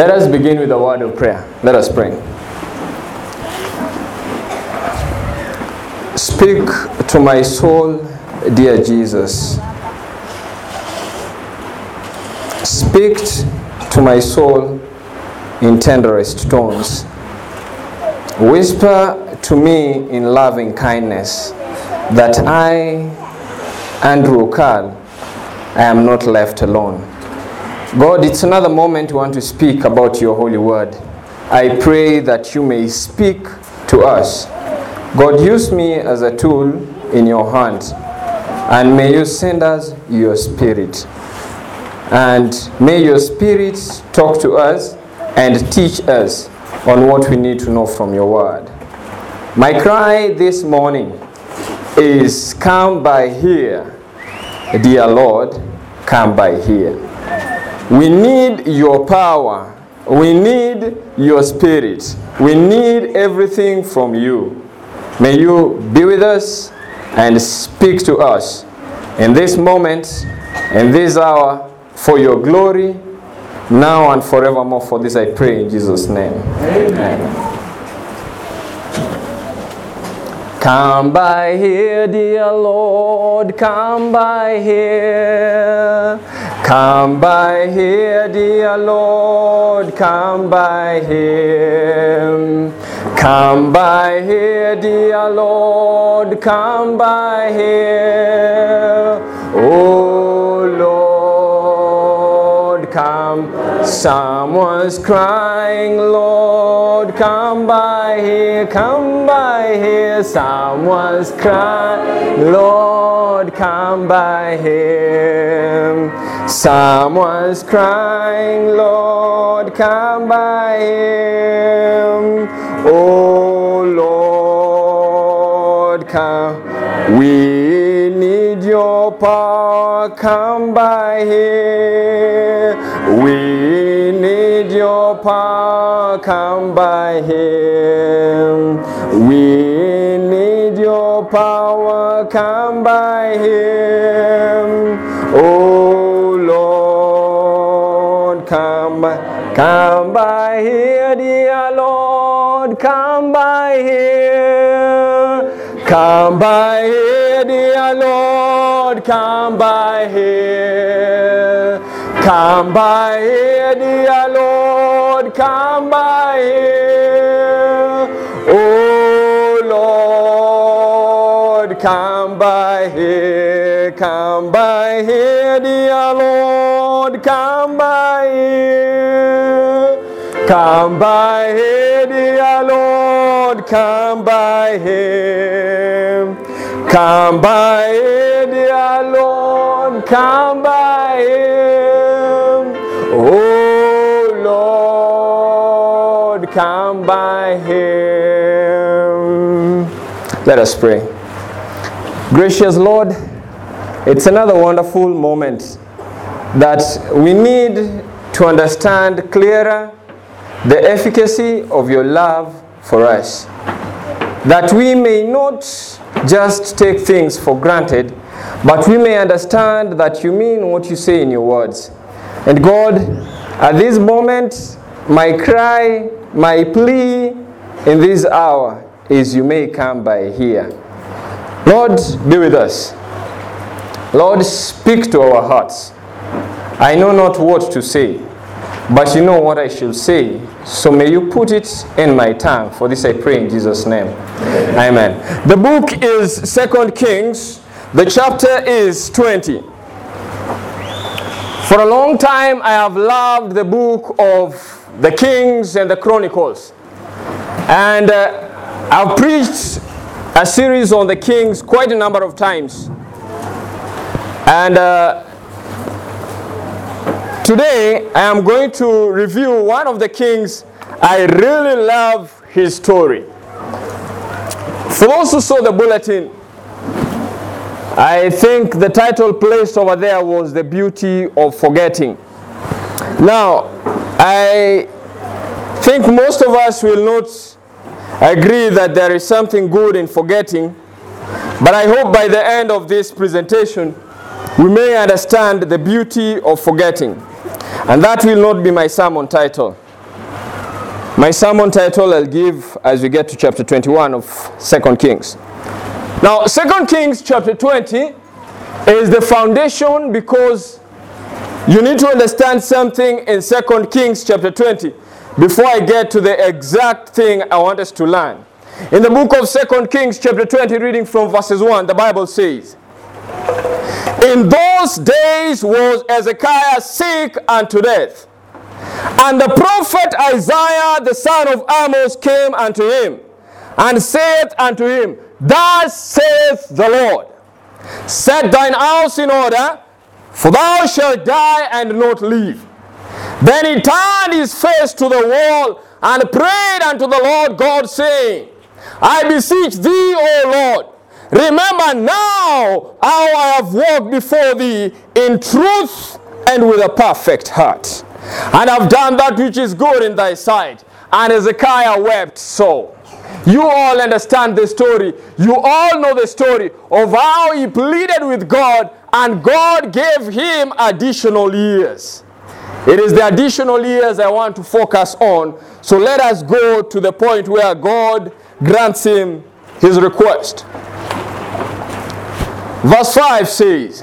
Let us begin with a word of prayer. Let us pray. Speak to my soul, dear Jesus. Speak to my soul in tenderest tones. Whisper to me in loving kindness that I, Andrew Carl, I am not left alone. God, it's another moment we want to speak about your holy word. I pray that you may speak to us. God, use me as a tool in your hands, and may you send us your spirit. And may your spirit talk to us and teach us on what we need to know from your word. My cry this morning is come by here, dear Lord, come by here. We need your power. We need your spirit. We need everything from you. May you be with us and speak to us in this moment, in this hour, for your glory, now and forevermore. For this I pray in Jesus' name. Amen. Come by here, dear Lord, come by here. Come by here, dear Lord, come by here. Come by here, dear Lord, come by here. Oh Lord, come. Someone's crying, Lord, come by here, come by here. Someone's crying, Lord, come by here. Someone's crying, Lord, come by him. Oh Lord, come. We need your power, come by here. We need your power, come by him. We need your power, come by him. Come by here, dear Lord, come by here. Come by here, dear Lord, come by here. Come by here, dear Lord, come by here. Oh Lord, come by here, come by here, dear Lord, come by. Come by Him, dear Lord, come by Him. Come by Him, dear Lord, come by Him. Oh Lord, come by Him. Let us pray. Gracious Lord, it's another wonderful moment that we need to understand clearer the efficacy of your love for us. That we may not just take things for granted, but we may understand that you mean what you say in your words. And God, at this moment, my cry, my plea in this hour is you may come by here. Lord, be with us. Lord, speak to our hearts. I know not what to say, but you know what I should say. So may you put it in my tongue. For this I pray in Jesus' name. Amen. The book is Second Kings. The chapter is 20. For a long time, I have loved the book of the Kings and the Chronicles. And uh, I've preached a series on the Kings quite a number of times. And uh, today, I am going to review one of the kings. I really love his story. For those who saw the bulletin, I think the title placed over there was The Beauty of Forgetting. Now, I think most of us will not agree that there is something good in forgetting, but I hope by the end of this presentation, we may understand the beauty of forgetting. And that will not be my sermon title. My sermon title I'll give as we get to chapter 21 of 2 Kings. Now, 2 Kings chapter 20 is the foundation because you need to understand something in 2 Kings chapter 20 before I get to the exact thing I want us to learn. In the book of 2 Kings chapter 20 reading from verses 1 the Bible says In those days was Hezekiah sick unto death and the prophet Isaiah the son of Amos came unto him and said unto him Thus saith the Lord Set thine house in order for thou shalt die and not live. Then he turned his face to the wall and prayed unto the Lord God, saying, I beseech thee, O Lord, remember now how I have walked before thee in truth and with a perfect heart, and have done that which is good in thy sight. And Hezekiah wept so. You all understand the story. You all know the story of how he pleaded with God and God gave him additional years. It is the additional years I want to focus on. So let us go to the point where God grants him his request. Verse 5 says,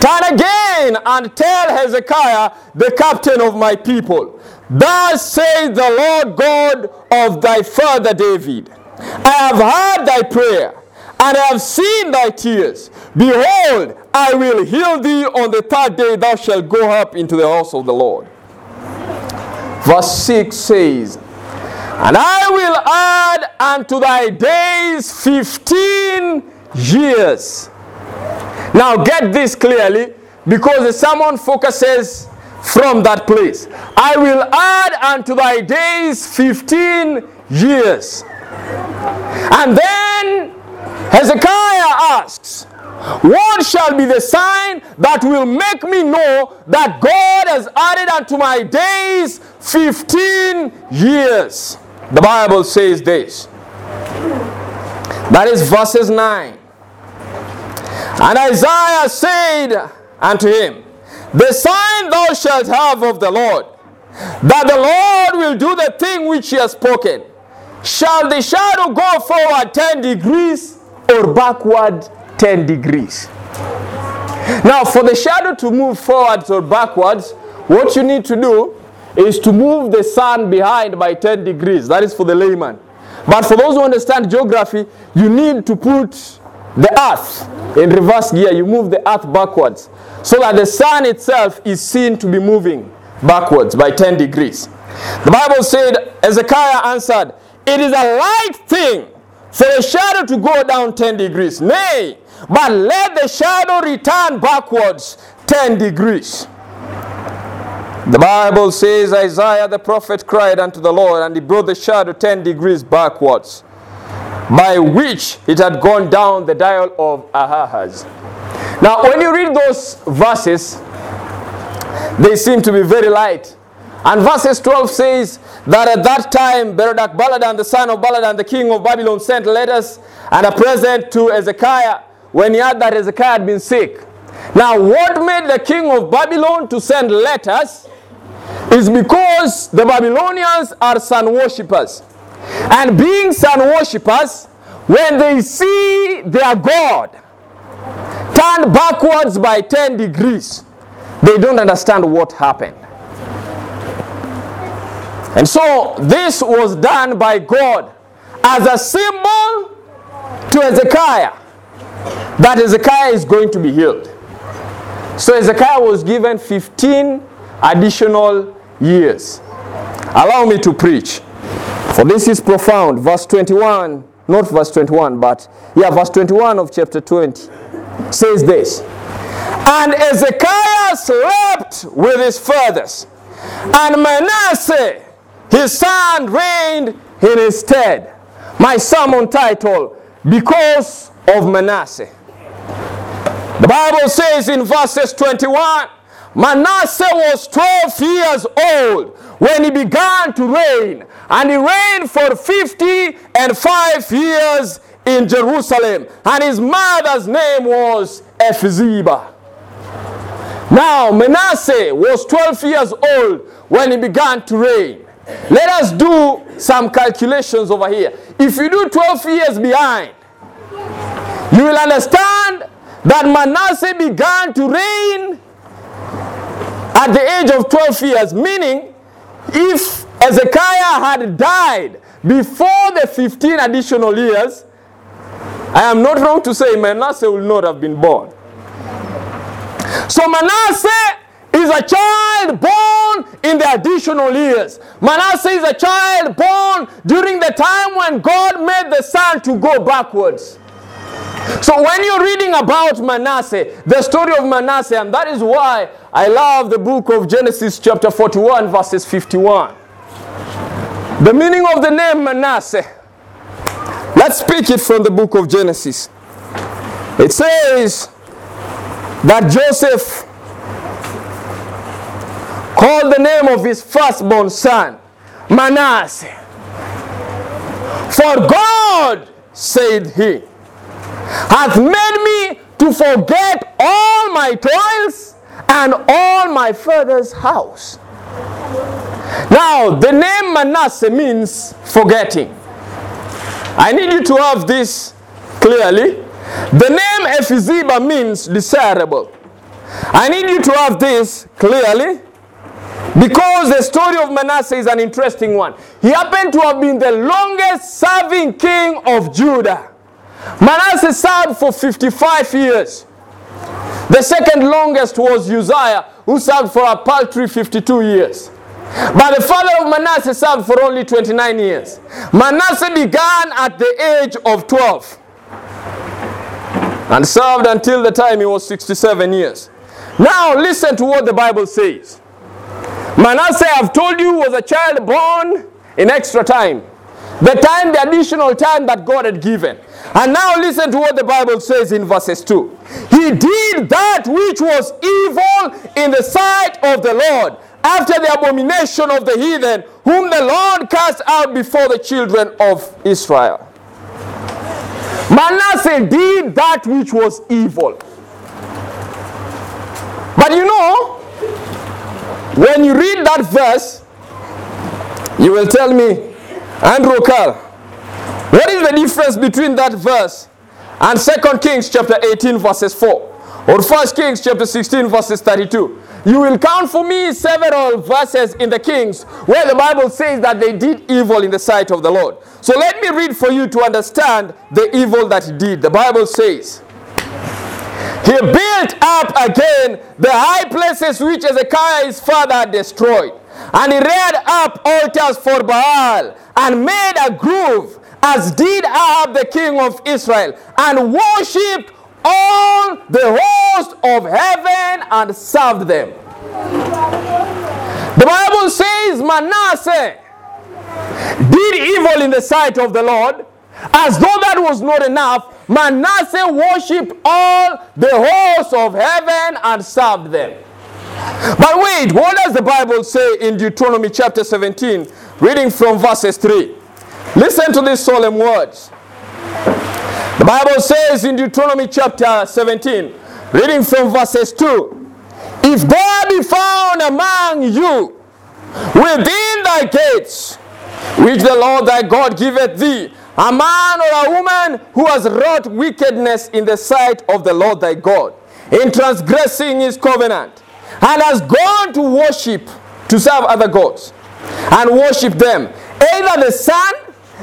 Turn again and tell Hezekiah, the captain of my people, Thus says the Lord God of thy father David, I have heard thy prayer and I have seen thy tears. Behold, I will heal thee on the third day, thou shalt go up into the house of the Lord. Verse 6 says, And I will add unto thy days 15 years. Now get this clearly because the sermon focuses from that place. I will add unto thy days 15 years. And then Hezekiah asks, What shall be the sign that will make me know that God has added unto my days 15 years? The Bible says this. That is verses 9. And Isaiah said unto him, The sign thou shalt have of the Lord, that the Lord will do the thing which he has spoken. Shall the shadow go forward 10 degrees or backward 10 degrees? Now, for the shadow to move forwards or backwards, what you need to do is to move the sun behind by 10 degrees. That is for the layman. But for those who understand geography, you need to put the earth in reverse gear. You move the earth backwards so that the sun itself is seen to be moving backwards by 10 degrees. The Bible said, Hezekiah answered, It is a light thing for a shadow to go down 10 degrees. Nay, but let the shadow return backwards 10 degrees. The Bible says Isaiah the prophet cried unto the Lord, and he brought the shadow 10 degrees backwards, by which it had gone down the dial of Ahaz. Now, when you read those verses, they seem to be very light. And verses 12 says that at that time Berodach Baladan, the son of Baladan, the king of Babylon, sent letters and a present to Hezekiah when he heard that Hezekiah had been sick. Now, what made the king of Babylon to send letters is because the Babylonians are sun worshippers. And being sun worshippers, when they see their God turned backwards by 10 degrees, they don't understand what happened. And so this was done by God as a symbol to Hezekiah that Hezekiah is going to be healed. So Hezekiah was given 15 additional years. Allow me to preach. For this is profound. Verse 21, not verse 21, but yeah, verse 21 of chapter 20 says this. And Hezekiah slept with his fathers, and Manasseh his son reigned in his stead. My sermon title, Because of Manasseh. The Bible says in verses 21 Manasseh was 12 years old when he began to reign, and he reigned for 50 and 5 years in Jerusalem, and his mother's name was Hephzibah. Now, Manasseh was 12 years old when he began to reign. let us do some calculations over here. If you do 12 years behind, you will understand that Manasseh began to reign at the age of 12 years, meaning if Hezekiah had died before the 15 additional years, I am not wrong to say Manasseh will not have been born. So Manasseh is a child born in the additional years. Manasseh is a child born during the time when God made the sun to go backwards. So when you're reading about Manasseh, the story of Manasseh, and that is why I love the book of Genesis chapter 41 verses 51. The meaning of the name Manasseh. Let's speak it from the book of Genesis. It says that Joseph called the name of his firstborn son Manasseh. For God, said he, hath made me to forget all my toils and all my father's house. Now, the name Manasseh means forgetting. I need you to have this clearly. The name Hephzibah means desirable. I need you to have this clearly because the story of Manasseh is an interesting one. He happened to have been the longest serving king of Judah. Manasseh served for 55 years. The second longest was Uzziah, who served for a paltry 52 years. But the father of Manasseh served for only 29 years. Manasseh began at the age of 12 and served until the time he was 67 years. Now, listen to what the Bible says. Manasseh, I've told you, was a child born in extra time. The time, the additional time that God had given. And now listen to what the Bible says in verses 2. He did that which was evil in the sight of the Lord after the abomination of the heathen, whom the Lord cast out before the children of Israel. Manasseh did that which was evil. But you know, when you read that verse, you will tell me, Andrew Carl, what is the difference between that verse and 2 Kings chapter 18 verses 4 or 1 Kings chapter 16 verses 32? You will count for me several verses in the Kings where the Bible says that they did evil in the sight of the Lord. So let me read for you to understand the evil that he did. The Bible says, He built up again the high places which Hezekiah his father had destroyed. And he reared up altars for Baal and made a grove, as did Ahab the king of Israel, and worshipped all the host of heaven and served them. The Bible says Manasseh did evil in the sight of the Lord. As though that was not enough, Manasseh worshipped all the hosts of heaven and served them. But wait, what does the Bible say in Deuteronomy chapter 17, reading from verses 3? Listen to these solemn words. The Bible says in Deuteronomy chapter 17, reading from verses 2 If there be found among you within thy gates, which the Lord thy God giveth thee, a man or a woman who has wrought wickedness in the sight of the Lord thy God, in transgressing his covenant, and has gone to worship, to serve other gods, and worship them, either the sun,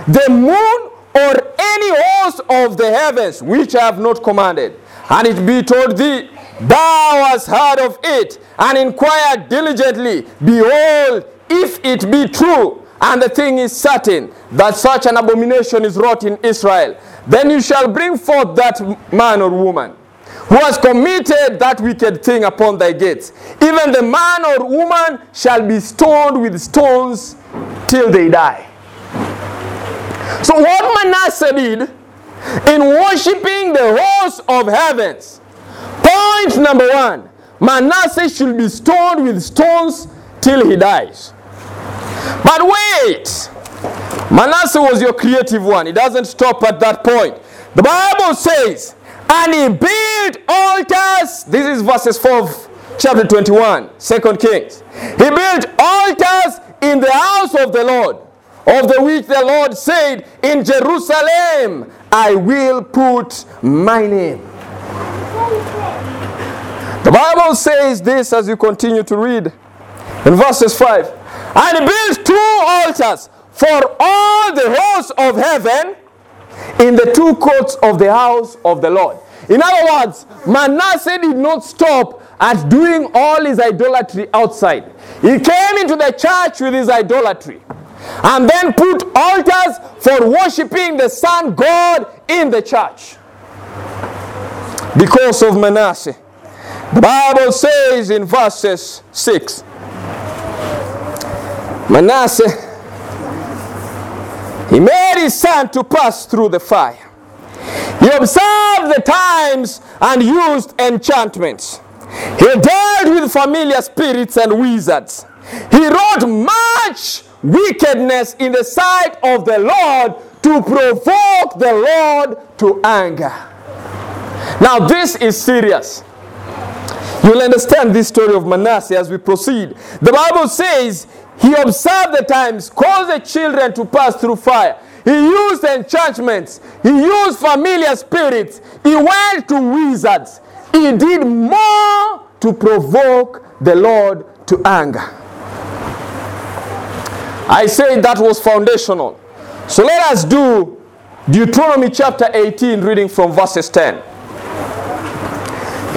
the moon, or any host of the heavens which I have not commanded. And it be told thee, Thou hast heard of it, and inquired diligently, Behold, if it be true, and the thing is certain, that such an abomination is wrought in Israel, then you shall bring forth that man or woman who has committed that wicked thing upon thy gates. Even the man or woman shall be stoned with stones till they die. So, what Manasseh did in worshiping the host of heavens, point number one Manasseh should be stoned with stones till he dies. But wait, Manasseh was your creative one. It doesn't stop at that point. The Bible says, and he built altars. This is verses 4 of chapter 21, 2 Kings. He built altars in the house of the Lord, of the which the Lord said, In Jerusalem I will put my name. The Bible says this as you continue to read in verses 5. And he built two altars for all the hosts of heaven in the two courts of the house of the Lord. In other words, Manasseh did not stop at doing all his idolatry outside. He came into the church with his idolatry and then put altars for worshiping the sun God in the church. Because of Manasseh. The Bible says in verses 6 Manasseh, he made his son to pass through the fire. He observed the times and used enchantments. He dealt with familiar spirits and wizards. He wrought much wickedness in the sight of the Lord to provoke the Lord to anger. Now, this is serious. You'll understand this story of Manasseh as we proceed. The Bible says he observed the times, caused the children to pass through fire. He used enchantments. He used familiar spirits. He went to wizards. He did more to provoke the Lord to anger. I say that was foundational. So let us do Deuteronomy chapter 18, reading from verses 10.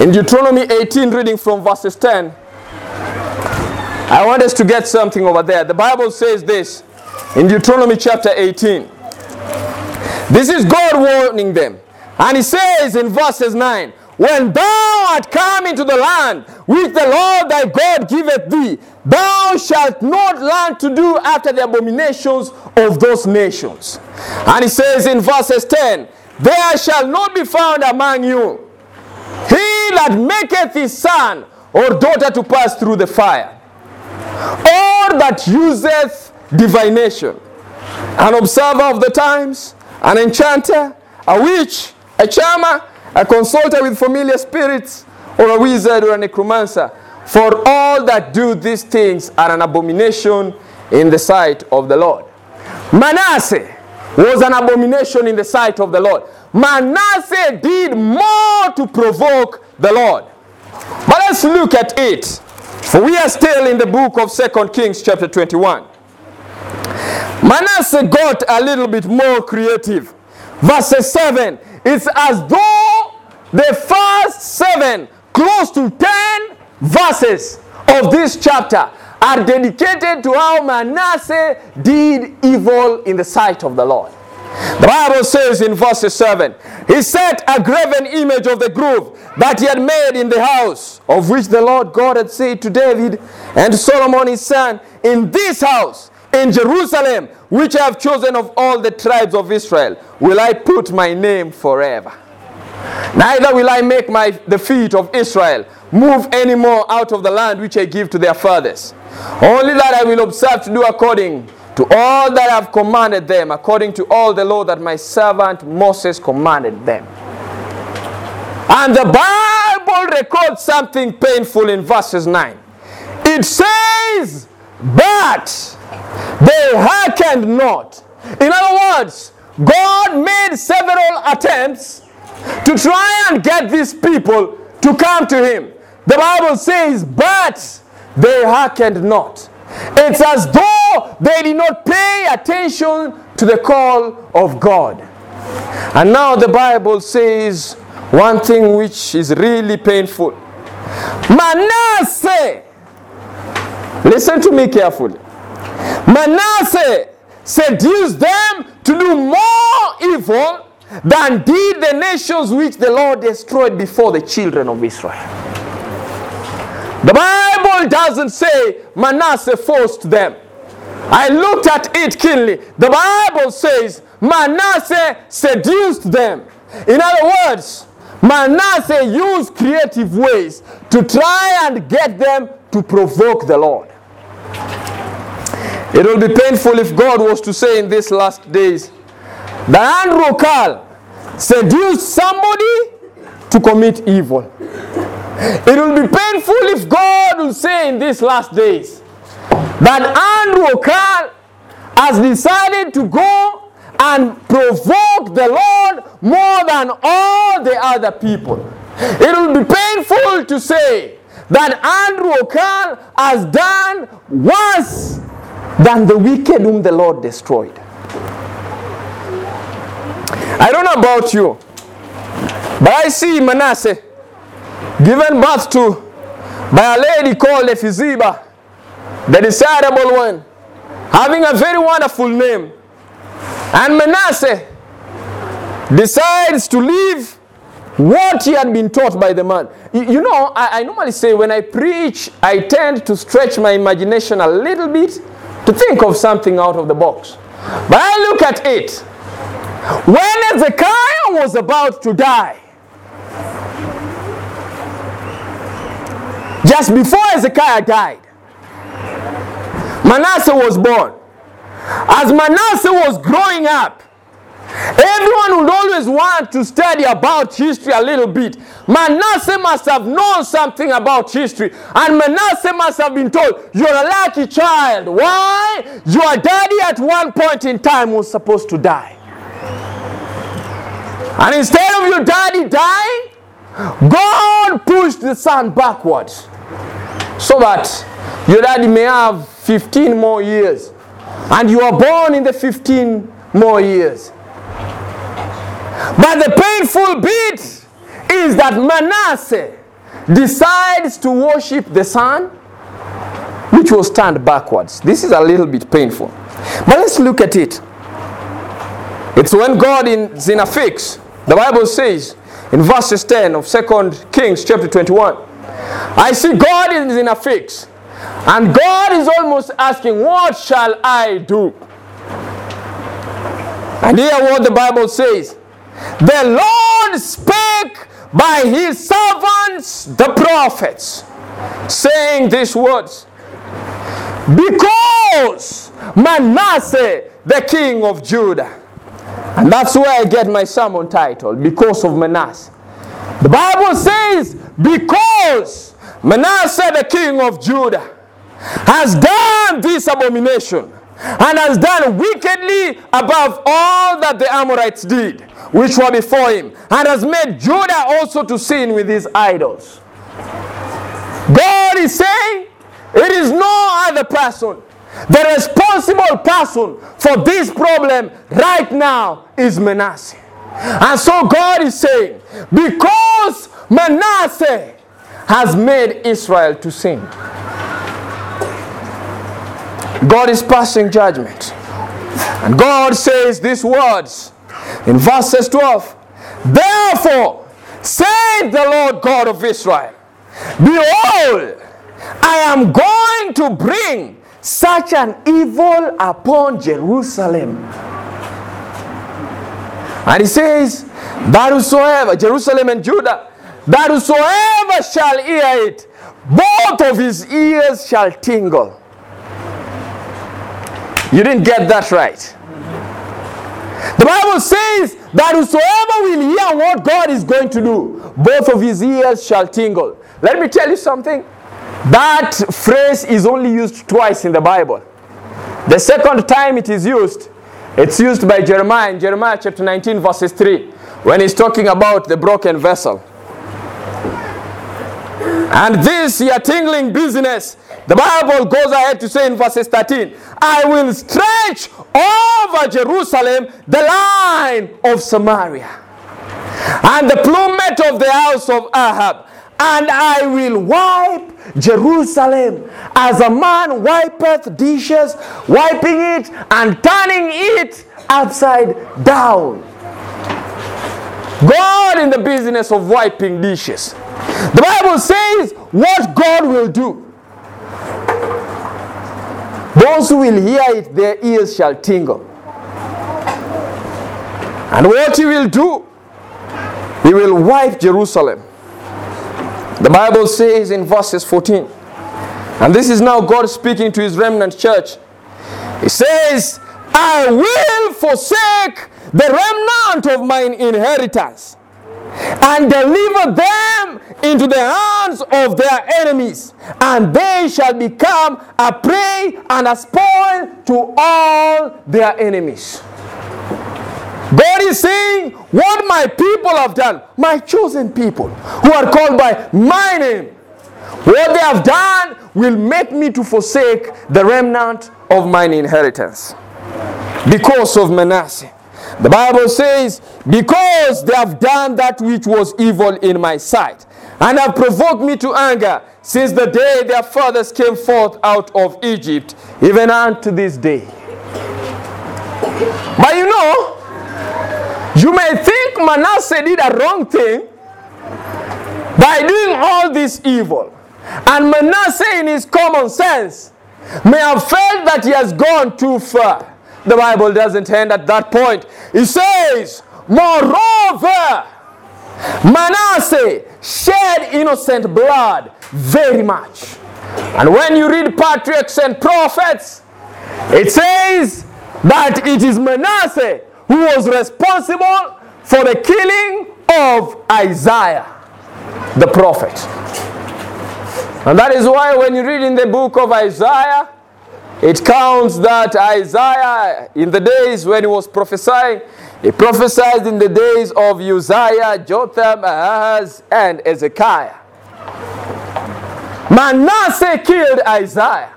In Deuteronomy 18, reading from verses 10, I want us to get something over there. The Bible says this in Deuteronomy chapter 18. This is God warning them. And he says in verses 9, When thou art come into the land which the Lord thy God giveth thee, thou shalt not learn to do after the abominations of those nations. And he says in verses 10, There shall not be found among you he that maketh his son or daughter to pass through the fire, or that useth divination, an observer of the times, an enchanter, a witch, a charmer, a consulter with familiar spirits, or a wizard or a necromancer. For all that do these things are an abomination in the sight of the Lord. Manasseh was an abomination in the sight of the Lord. Manasseh did more to provoke the Lord. But let's look at it. For we are still in the book of Second Kings, chapter 21. Manasseh got a little bit more creative. Verse 7 it's as though the first seven, close to 10 verses of this chapter, are dedicated to how Manasseh did evil in the sight of the Lord. The Bible says in verse 7 He set a graven image of the grove that he had made in the house, of which the Lord God had said to David and Solomon his son, In this house, in Jerusalem, which I have chosen of all the tribes of Israel, will I put my name forever. Neither will I make my, the feet of Israel move any more out of the land which I give to their fathers. Only that I will observe to do according to all that I have commanded them, according to all the law that my servant Moses commanded them. And the Bible records something painful in verses 9. It says, But they hearkened not. In other words, God made several attempts to try and get these people to come to Him. The Bible says, But they hearkened not. It's as though they did not pay attention to the call of God. And now the Bible says one thing which is really painful. Manasseh, listen to me carefully. Manasseh seduced them to do more evil than did the nations which the Lord destroyed before the children of Israel. The Bible doesn't say Manasseh forced them. I looked at it keenly. The Bible says Manasseh seduced them. In other words, Manasseh used creative ways to try and get them to provoke the Lord. It will be painful if God was to say in these last days that Andrew Carl seduced somebody to commit evil. It will be painful if God will say in these last days that Andrew Carl has decided to go and provoke the Lord more than all the other people. It will be painful to say that Andrew Okal has done worse than the wicked whom the Lord destroyed. I don't know about you, but I see Manasseh given birth to by a lady called Hephzibah, the desirable one, having a very wonderful name. And Manasseh decides to leave what he had been taught by the man. You, know, I, I normally say when I preach, I tend to stretch my imagination a little bit to think of something out of the box. But I look at it. When Hezekiah was about to die, just before Hezekiah died, Manasseh was born. As Manasseh was growing up, everyone would always want to study about history a little bit. Manasseh must have known something about history, and Manasseh must have been told, You're a lucky child. Why? Your daddy at one point in time was supposed to die. And instead of your daddy dying, God pushed the son backwards so that your daddy may have 15 more years. And you are born in the 15 more years. But the painful bit is that Manasseh decides to worship the sun, which will stand backwards. This is a little bit painful. But let's look at it. It's when God is in a fix. The Bible says in verses 10 of 2 Kings chapter 21, I see God is in a fix. And God is almost asking, What shall I do? And hear what the Bible says. The Lord spake by his servants, the prophets, saying these words Because Manasseh, the king of Judah, and that's where I get my sermon title, Because of Manasseh. The Bible says, Because Manasseh, the king of Judah, has done this abomination and has done wickedly above all that the Amorites did, which were before him, and has made Judah also to sin with his idols. God is saying, it is no other person. The responsible person for this problem right now is Manasseh. And so God is saying, because Manasseh has made Israel to sin. God is passing judgment. And God says these words in verses 12 Therefore, said the Lord God of Israel, Behold, I am going to bring such an evil upon Jerusalem. And he says, That whosoever, Jerusalem and Judah, that whosoever shall hear it, both of his ears shall tingle. You didn't get that right. The Bible says that whosoever will hear what God is going to do, both of his ears shall tingle. Let me tell you something. That phrase is only used twice in the Bible. The second time it is used, it's used by Jeremiah in Jeremiah chapter 19, verses 3, when he's talking about the broken vessel. And this your tingling business, the Bible goes ahead to say in verses 13, I will stretch over Jerusalem the line of Samaria and the plummet of the house of Ahab, and I will wipe Jerusalem as a man wipeth dishes, wiping it and turning it upside down. God in the business of wiping dishes. The Bible says what God will do. Those who will hear it, their ears shall tingle. And what he will do, he will wipe Jerusalem. The Bible says in verses 14, and this is now God speaking to his remnant church. He says, I will forsake the remnant of mine inheritance and deliver them into the hands of their enemies, and they shall become a prey and a spoil to all their enemies. God is saying, What my people have done, my chosen people who are called by my name, what they have done will make me to forsake the remnant of mine inheritance because of Manasseh. The Bible says, Because they have done that which was evil in my sight, and have provoked me to anger since the day their fathers came forth out of Egypt, even unto this day. But you know, you may think Manasseh did a wrong thing by doing all this evil. And Manasseh, in his common sense, may have felt that he has gone too far. The Bible doesn't end at that point. It says, Moreover, Manasseh shed innocent blood very much. And when you read patriarchs and prophets, it says that it is Manasseh who was responsible for the killing of Isaiah, the prophet. And that is why when you read in the book of Isaiah, it counts that Isaiah, in the days when he was prophesying, he prophesied in the days of Uzziah, Jotham, Ahaz, and Hezekiah. Manasseh killed Isaiah.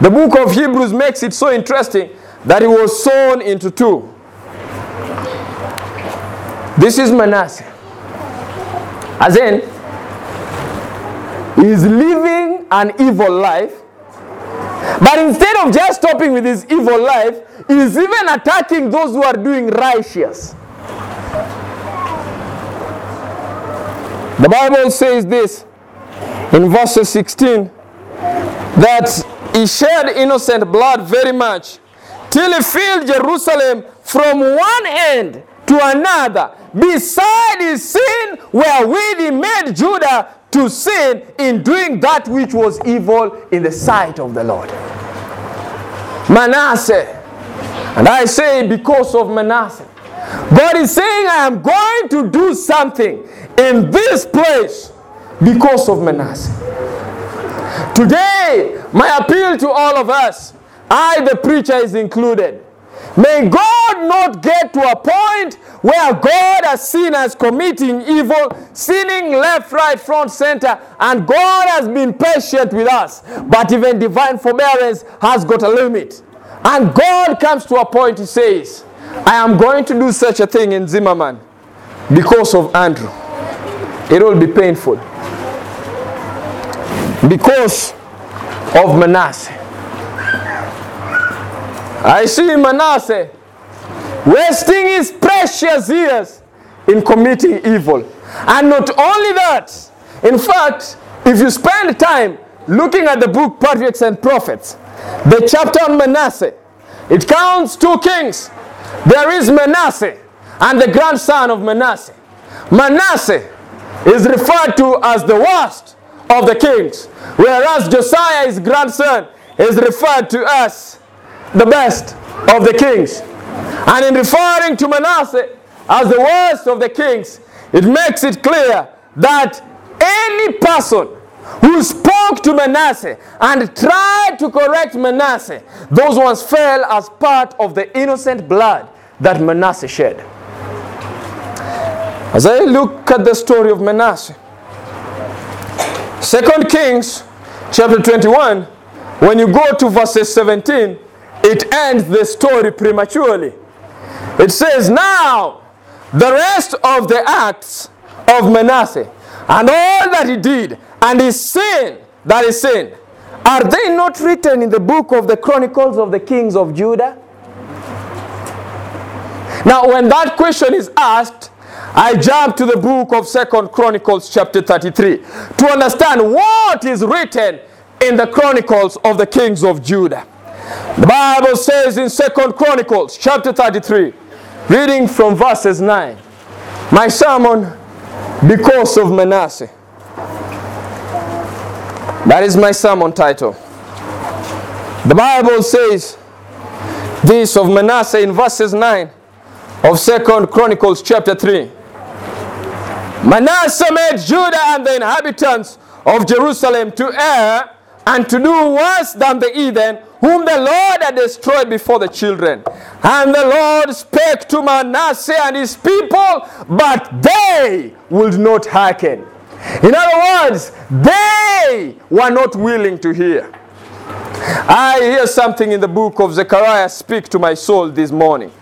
The book of Hebrews makes it so interesting that he was sown into two. This is Manasseh. As in, he's living an evil life, but instead of just stopping with his evil life, he's even attacking those who are doing righteous. The Bible says this in verse 16 that he shed innocent blood very much till he filled Jerusalem from one end to another, beside his sin wherewith he made Judah to sin in doing that which was evil in the sight of the Lord. Manasseh. And I say, because of Manasseh, God is saying, I am going to do something in this place because of Manasseh. Today, my appeal to all of us, I, the preacher, is included. May God not get to a point where God has seen us committing evil, sinning left, right, front, center, and God has been patient with us. But even divine forbearance has got a limit. And God comes to a point, He says, I am going to do such a thing in Zimmerman because of Andrew. It will be painful. Because of Manasseh. I see Manasseh wasting his precious years in committing evil. And not only that, in fact, if you spend time looking at the book Patriarchs and Prophets, the chapter on Manasseh, it counts two kings. There is Manasseh and the grandson of Manasseh. Manasseh is referred to as the worst of the kings, whereas Josiah, his grandson, is referred to as the best of the kings. And in referring to Manasseh as the worst of the kings, it makes it clear that any person who spoke to Manasseh and tried to correct Manasseh, those ones fell as part of the innocent blood that Manasseh shed. As I look at the story of Manasseh, Second Kings chapter 21, when you go to verses 17, it ends the story prematurely. It says, Now the rest of the acts of Manasseh and all that he did and his sin that he sinned, are they not written in the book of the Chronicles of the Kings of Judah? Now, when that question is asked, I jump to the book of Second Chronicles chapter 33 to understand what is written in the Chronicles of the Kings of Judah. The Bible says in Second Chronicles chapter 33, reading from verses 9, my sermon because of Manasseh. That is my sermon title. The Bible says this of Manasseh in verses 9 of Second Chronicles chapter 3. Manasseh made Judah and the inhabitants of Jerusalem to err and to do worse than the heathen whom the Lord had destroyed before the children. And the Lord spake to Manasseh and his people, but they would not hearken. In other words, they were not willing to hear. I hear something in the book of Zechariah speak to my soul this morning.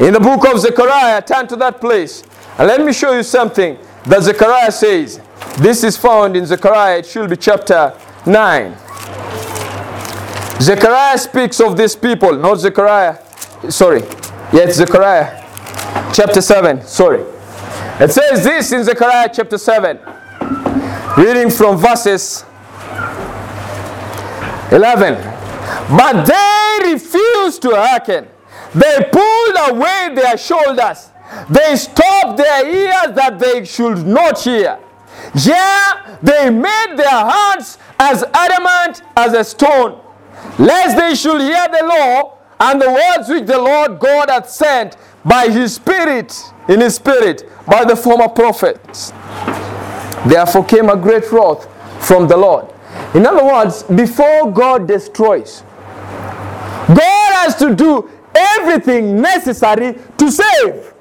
In the book of Zechariah, turn to that place and let me show you something that Zechariah says. This is found in Zechariah, it should be chapter 9. Zechariah speaks of these people, not Zechariah. Sorry. Yeah, it's Zechariah chapter 7. Sorry. It says this in Zechariah chapter 7. Reading from verses 11. But they refused to hearken. They pulled away their shoulders. They stopped their ears that they should not hear. Yeah, they made their hearts as adamant as a stone, lest they should hear the law and the words which the Lord God hath sent by his Spirit, in his Spirit, by the former prophets. Therefore came a great wrath from the Lord. In other words, before God destroys, God has to do everything necessary to save.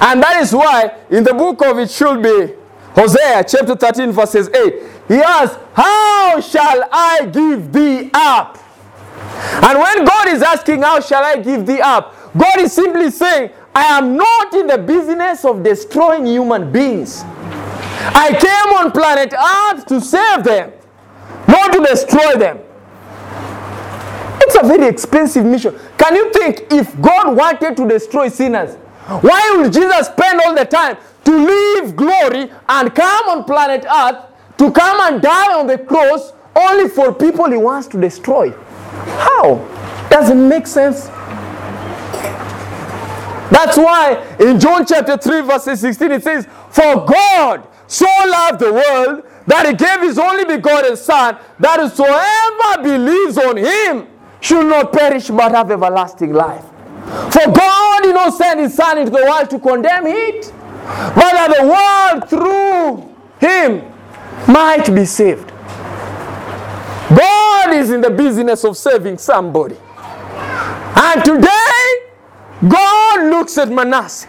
And that is why in the book of it should be Hosea chapter 13 verses 8. He asks, How shall I give thee up? And when God is asking, How shall I give thee up? God is simply saying, I am not in the business of destroying human beings. I came on planet Earth to save them, not to destroy them. It's a very expensive mission. Can you think if God wanted to destroy sinners, why would Jesus spend all the time to leave glory and come on planet Earth to come and die on the cross only for people he wants to destroy? How? Doesn't make sense. That's why in John chapter 3, verse 16, it says, For God so loved the world that he gave his only begotten Son, that whosoever believes on him should not perish but have everlasting life. For God did not send his Son into the world to condemn it, but that the world through him might be saved. God is in the business of saving somebody. And today, God looks at Manasseh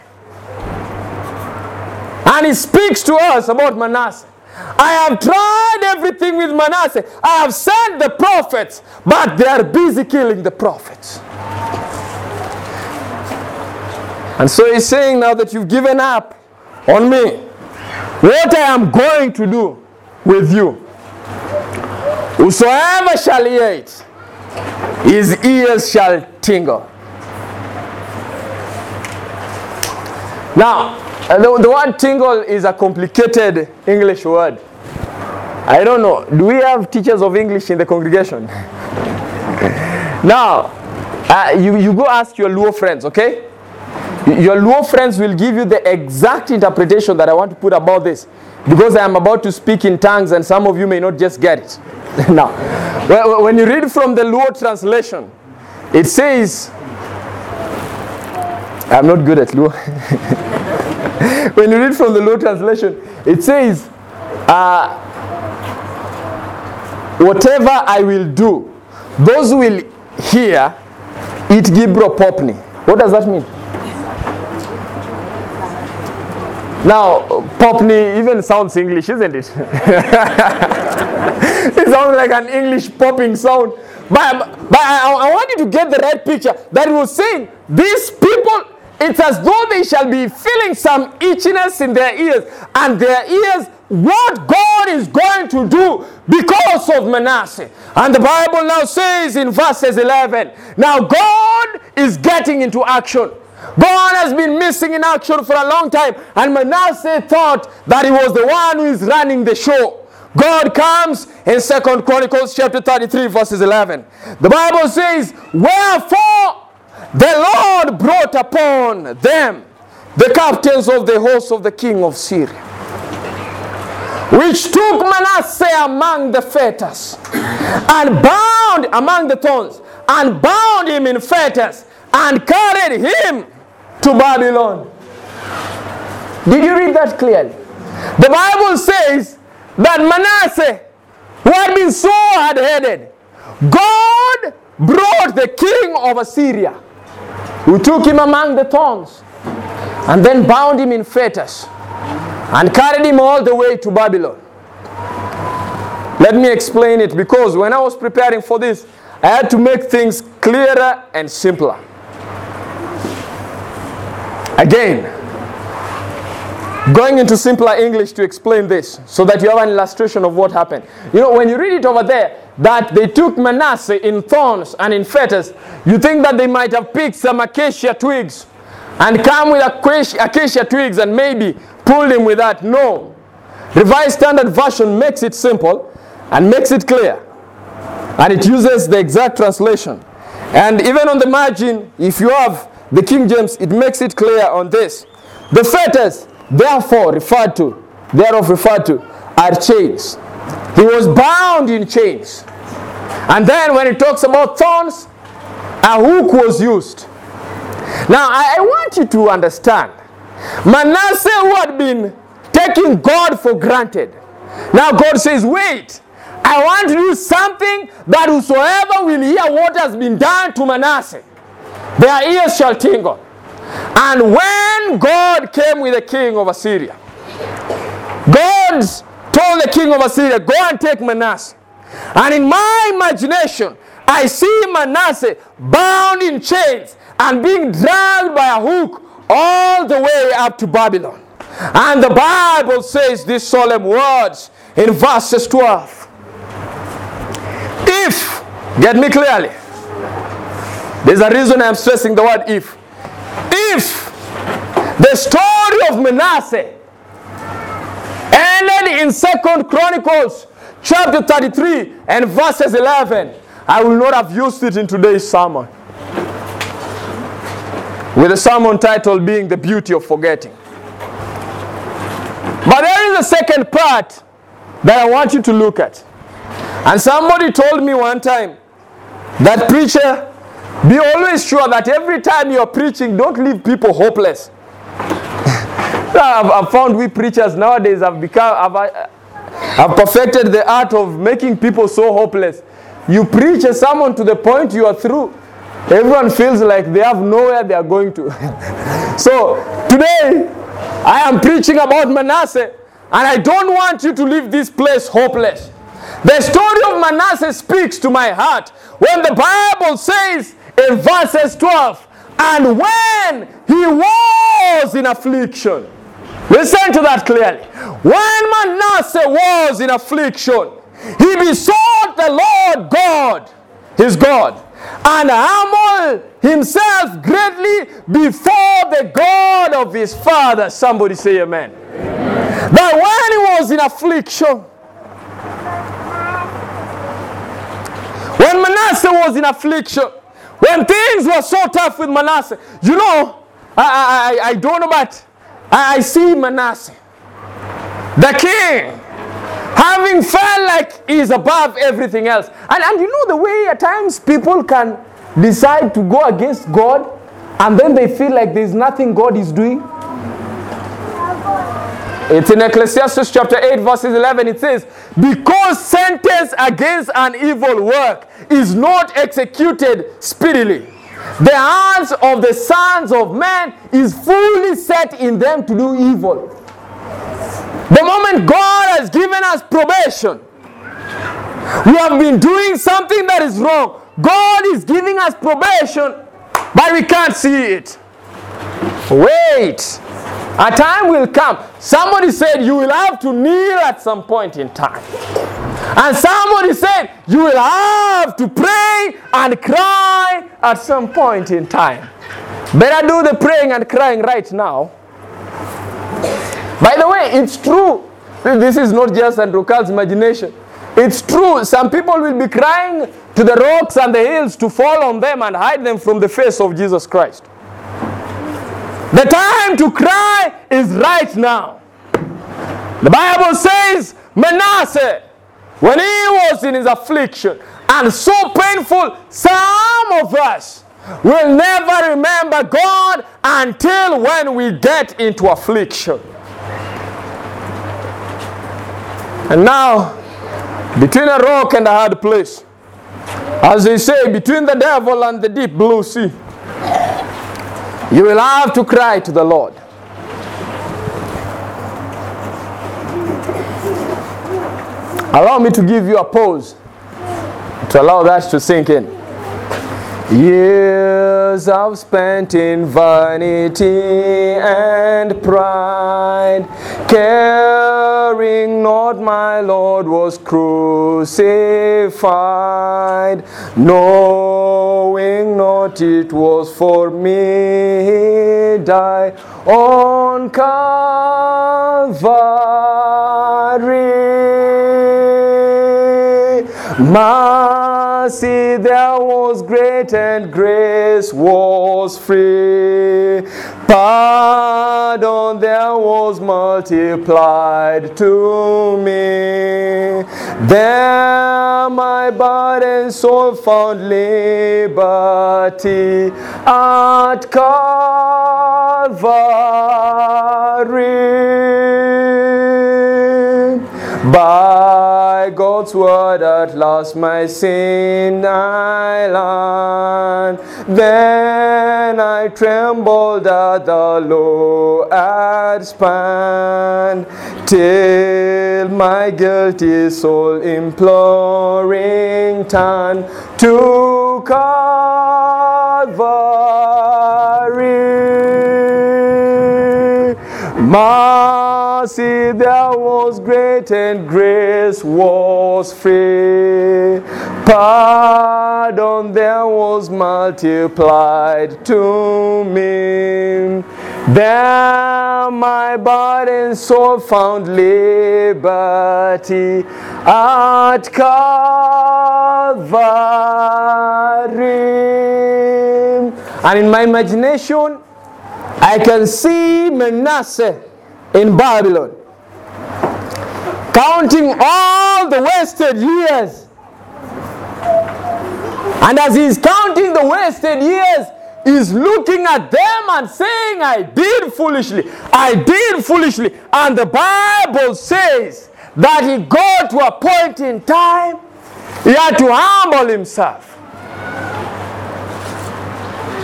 and he speaks to us about Manasseh. I have tried everything with Manasseh. I have sent the prophets, but they are busy killing the prophets. And so he's saying, now that you've given up on me, what I am going to do with you, whosoever shall hear it, his ears shall tingle. Now, uh, the, the word tingle is a complicated English word. I don't know. Do we have teachers of English in the congregation? now, uh, you, you go ask your Luo friends, okay? Your Luo friends will give you the exact interpretation that I want to put about this because I am about to speak in tongues and some of you may not just get it. now, when you read from the Luo translation, it says, I'm not good at Luo. when you read from the Luo translation, it says, uh, whatever I will do, those will hear it Gibro Popni. What does that mean? Now, Popni even sounds English, isn't it? it sounds like an English popping sound. But, but I, I want you to get the right picture that he was saying these people, it's as though they shall be feeling some itchiness in their ears, and their ears, what God is going to do because of Manasseh. And the Bible now says in verses 11, now God is getting into action. God has been missing in action for a long time, and Manasseh thought that he was the one who is running the show. God comes in Second Chronicles chapter 33, verses 11. The Bible says, Wherefore the Lord brought upon them the captains of the host of the king of Syria, which took Manasseh among the fetters, and bound among the thorns, and bound him in fetters, and carried him to Babylon. Did you read that clearly? The Bible says that Manasseh, who had been so hard headed, God brought the king of Assyria, who took him among the thorns, and then bound him in fetters, and carried him all the way to Babylon. Let me explain it because when I was preparing for this, I had to make things clearer and simpler. Again, going into simpler English to explain this so that you have an illustration of what happened. You know, when you read it over there, that they took Manasseh in thorns and in fetters, you think that they might have picked some acacia twigs and come with acacia, twigs and maybe pulled him with that. No. Revised Standard Version makes it simple and makes it clear. And it uses the exact translation. And even on the margin, if you have the King James, it makes it clear on this. The fetters, therefore, referred to, thereof referred to, are chains. He was bound in chains. And then when it talks about thorns, a hook was used. Now, I, I want you to understand Manasseh, who had been taking God for granted, now God says, Wait, I want to do something that whosoever will hear what has been done to Manasseh, their ears shall tingle. And when God came with the king of Assyria, God told the king of Assyria, Go and take Manasseh. And in my imagination, I see Manasseh bound in chains and being dragged by a hook all the way up to Babylon. And the Bible says these solemn words in verses 12. If, get me clearly, there's a reason I'm stressing the word if. If the story of Manasseh ended in Second Chronicles chapter 33 and verses 11, I will not have used it in today's sermon. With the sermon title being The Beauty of Forgetting. But there is a second part that I want you to look at. And somebody told me one time that preacher, be always sure that every time you're preaching, don't leave people hopeless. I've, I've, found we preachers nowadays have become, have, uh, I've perfected the art of making people so hopeless. You preach a sermon to the point you are through. Everyone feels like they have nowhere they are going to. so today, I am preaching about Manasseh, and I don't want you to leave this place hopeless. The story of Manasseh speaks to my heart when the Bible says in verses 12, and when he was in affliction. Listen to that clearly. When Manasseh was in affliction, he besought the Lord God, his God, and humbled himself greatly before the God of his father. Somebody say amen. amen. That when he was in affliction, when Manasseh was in affliction, when things were so tough with Manasseh, you know, I, I, I don't know, but I, I see Manasseh, the king, having felt like he's above everything else. And, and you know the way at times people can decide to go against God and then they feel like there's nothing God is doing? It's in Ecclesiastes chapter 8, verses 11. It says, Because sentence against an evil work is not executed speedily, the hands of the sons of men is fully set in them to do evil. The moment God has given us probation, we have been doing something that is wrong. God is giving us probation, but we can't see it. Wait. A time will come. Somebody said you will have to kneel at some point in time. And somebody said you will have to pray and cry at some point in time. Better do the praying and crying right now. By the way, it's true. This is not just Andrew Okal's imagination. It's true. Some people will be crying to the rocks and the hills to fall on them and hide them from the face of Jesus Christ. The time to cry is right now. The Bible says Manasseh, when he was in his affliction and so painful, some of us will never remember God until when we get into affliction. And now, between a rock and a hard place, As they say, between the devil and the deep blue sea, you will have to cry to the Lord. Allow me to give you a pause to allow that to sink in. Years I've spent in vanity and pride, caring not my Lord was crucified, knowing not it was for me he died on Calvary. Mercy there was great and grace was free. Pardon there was multiplied to me. There my burdened soul found liberty at Calvary. By God's word at last my sin I learned. Then I trembled at the low had till my guilty soul imploring turned to Calvary. Mercy there was great and grace was free. Pardon there was multiplied to me. There my burdened soul found liberty at Calvary. And in my imagination, I can see Manasseh in Babylon counting all the wasted years. And as he's counting the wasted years, he's looking at them and saying, I did foolishly. I did foolishly. And the Bible says that he got to a point in time, he had to humble himself.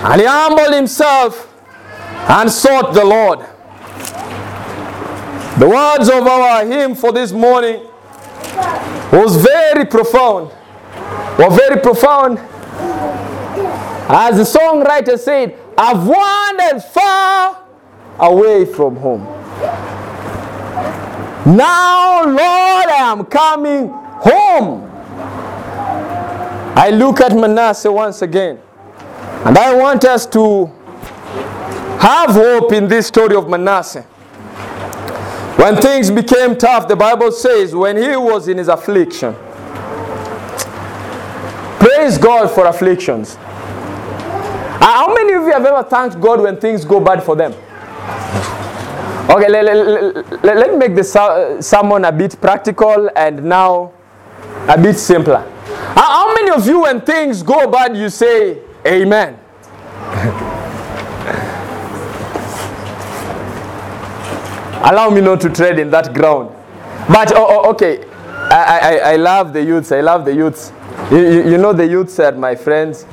And he humbled himself and sought the Lord. The words of our hymn for this morning was very profound. Were very profound. As the songwriter said, I've wandered far away from home. Now, Lord, I am coming home. I look at Manasseh once again, and I want us to have hope in this story of Manasseh. When things became tough, the Bible says, when he was in his affliction, praise God for afflictions. Uh, How many of you have ever thanked God when things go bad for them? Okay, let, let, let, let me make the ser- sermon a bit practical and now a bit simpler. Uh, How many of you, when things go bad, you say, Amen? Allow me not to tread in that ground. But, oh, oh, okay, I, I, I love the youths. I love the youths. You, you, you know the youths are my friends.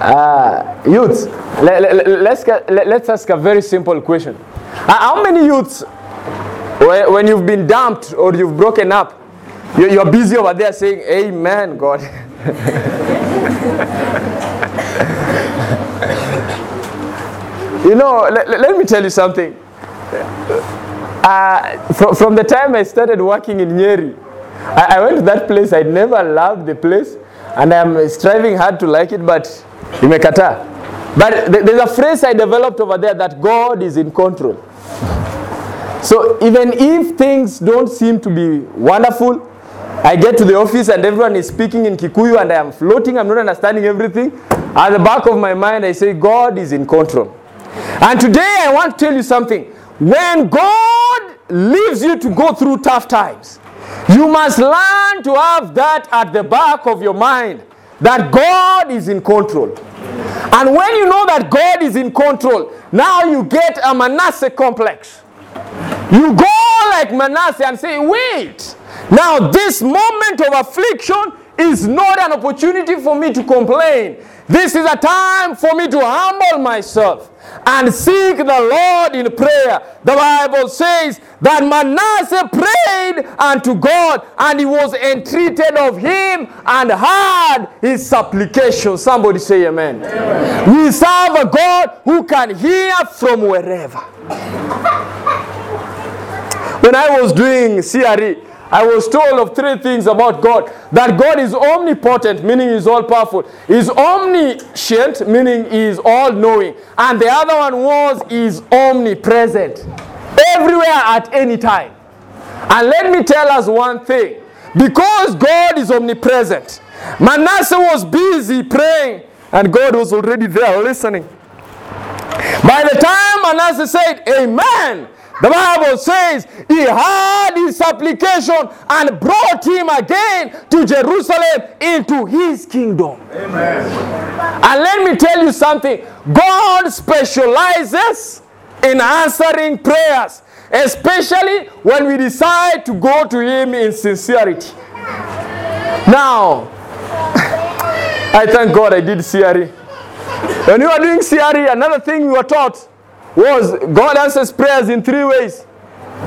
Uh, youths, let, let, let's, let, let's ask a very simple question. Uh, how many youths, when, you've been dumped or you've broken up, you, you're busy over there saying, Amen, God. you know, let- let me tell you something. Uh, from, from the time I started working in Nyeri, I, I went to that place. I never loved the place, and I'm striving hard to like it, but imekata. But th- there's a phrase I developed over there that God is in control. So even if things don't seem to be wonderful, I get to the office and everyone is speaking in Kikuyu and I am floating, I'm not understanding everything. At the back of my mind, I say, God is in control. And today I want to tell you something. When God leaves you to go through tough times, you must learn to have that at the back of your mind that God is in control. And when you know that God is in control, now you get a Manasseh complex. You go like Manasseh and say, wait, now this moment of affliction is not an opportunity for me to complain. This is a time for me to humble myself and seek the Lord in prayer. The Bible says that Manasseh prayed unto God and he was entreated of him and heard his supplication. Somebody say amen. amen. We serve a God who can hear from wherever. when I was doing CRE, I was told of three things about God. That God is omnipotent, meaning He's all powerful. He's omniscient, meaning He is all knowing. And the other one was He's omnipresent, everywhere at any time. And let me tell us one thing because God is omnipresent, Manasseh was busy praying, and God was already there listening. By the time Manasseh said, Amen, the Bible says he heard his supplication and brought him again to Jerusalem into his kingdom. Amen. And let me tell you something God specializes in answering prayers, especially when we decide to go to him in sincerity. Now, I thank God I did CRE. When you are doing CRE, another thing we were taught was God answers prayers in three ways.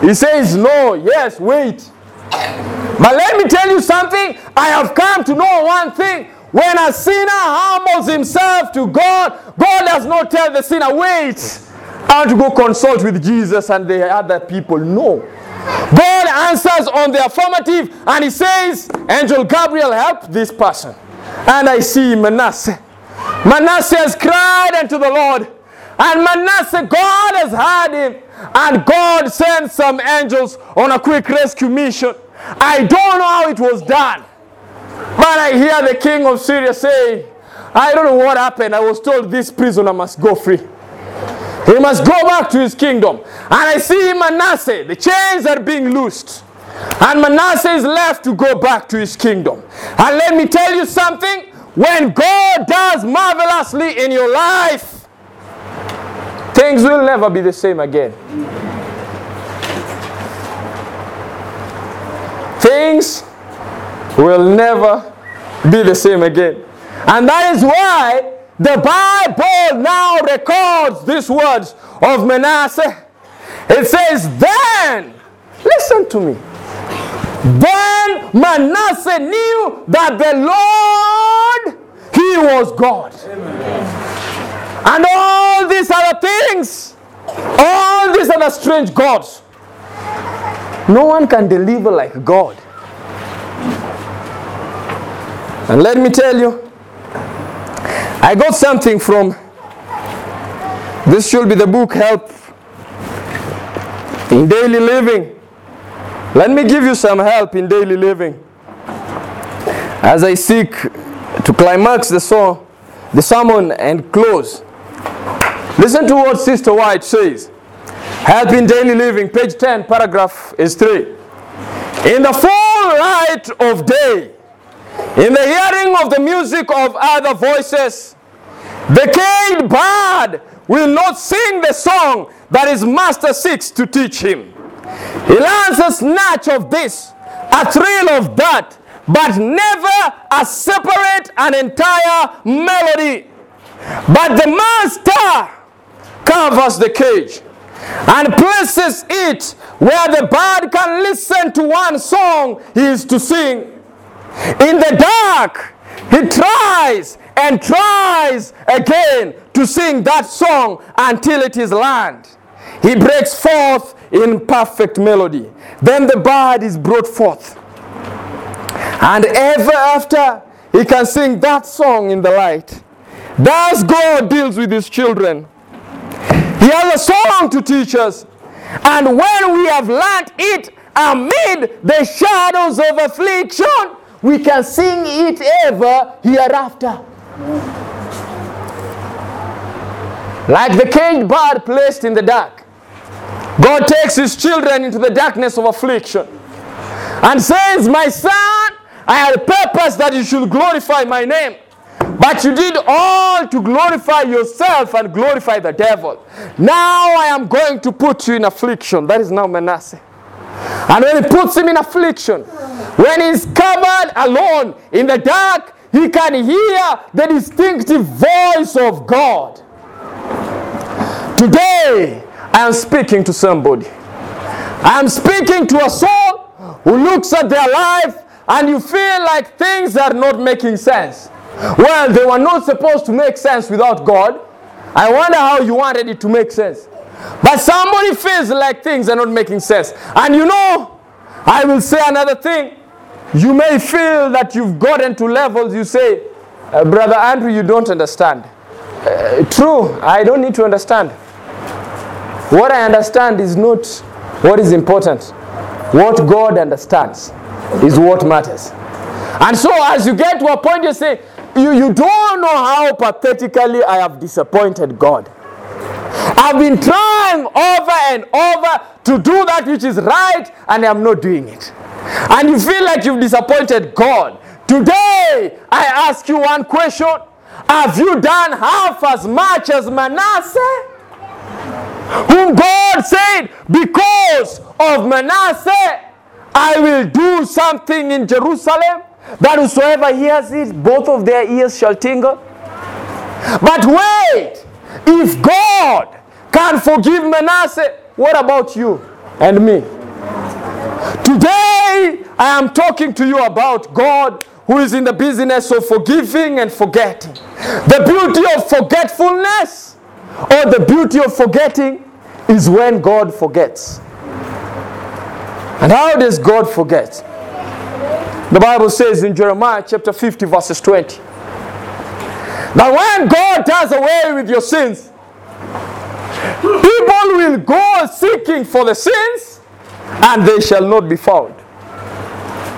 He says no, yes, wait. But let me tell you something. I have come to know one thing. When a sinner humbles himself to God, God does not tell the sinner, wait, I to go consult with Jesus and the other people. No. God answers on the affirmative and he says, Angel Gabriel, help this person. And I see Manasseh. Manasseh has cried unto the Lord. And Manasseh, God has had him. And God sent some angels on a quick rescue mission. I don't know how it was done. But I hear the king of Syria say, I don't know what happened. I was told this prisoner must go free. He must go back to his kingdom. And I see Manasseh, the chains are being loosed. And Manasseh is left to go back to his kingdom. And let me tell you something when God does marvelously in your life, Things will never be the same again. Things will never be the same again. And that is why the Bible now records these words of Manasseh. It says, Then, listen to me. Then Manasseh knew that the Lord, He was God. Amen. And all these other things, all these other strange gods, no one can deliver like God. And let me tell you, I got something from this should be the book Help in Daily Living. Let me give you some help in daily living as I seek to climax the song, the sermon and close. Listen to what Sister White says. Help in Daily Living, page 10, paragraph is 3. In the full light of day, in the hearing of the music of other voices, the caged bird will not sing the song that his master seeks to teach him. He learns a snatch of this, a thrill of that, but never a separate and entire melody. But the master covers the cage and places it where the bird can listen to one song he is to sing. In the dark, he tries and tries again to sing that song until it is learned. He breaks forth in perfect melody. Then the bird is brought forth. And ever after, he can sing that song in the light. Thus God deals with his children he has a song to teach us. And when we have learned it amid the shadows of affliction, we can sing it ever hereafter. Like the caged bird placed in the dark. God takes his children into the darkness of affliction and says, My son, I had a purpose that you should glorify my name. But you did all to glorify yourself and glorify the devil. Now I am going to put you in affliction. That is now Manasseh. And when he puts him in affliction, When he's covered alone in the dark, he can hear the distinctive voice of God. Today, I am speaking to somebody. I am speaking to a soul who looks at their life and you feel like things are not making sense. Well, they were not supposed to make sense without God. I wonder how you wanted it to make sense. But somebody feels like things are not making sense. And you know, I will say another thing. You may feel that you've gotten to levels you say, uh, Brother Andrew, you don't understand. Uh, true, I don't need to understand. What I understand is not what is important. What God understands is what matters. And so, as you get to a point, you say, you, you don't know how pathetically I have disappointed God. I've been trying over and over to do that which is right, and I'm not doing it. And you feel like you've disappointed God. Today, I ask you one question Have you done half as much as Manasseh? Whom God said, Because of Manasseh, I will do something in Jerusalem that whosoever hears it, both of their ears shall tingle. But wait, if God can forgive Manasseh, what about you and me? Today, I am talking to you about God who is in the business of forgiving and forgetting. The beauty of forgetfulness or the beauty of forgetting is when God forgets. And how does God forget? The Bible says in Jeremiah chapter 50, verses 20 that when God does away with your sins, people will go seeking for the sins and they shall not be found.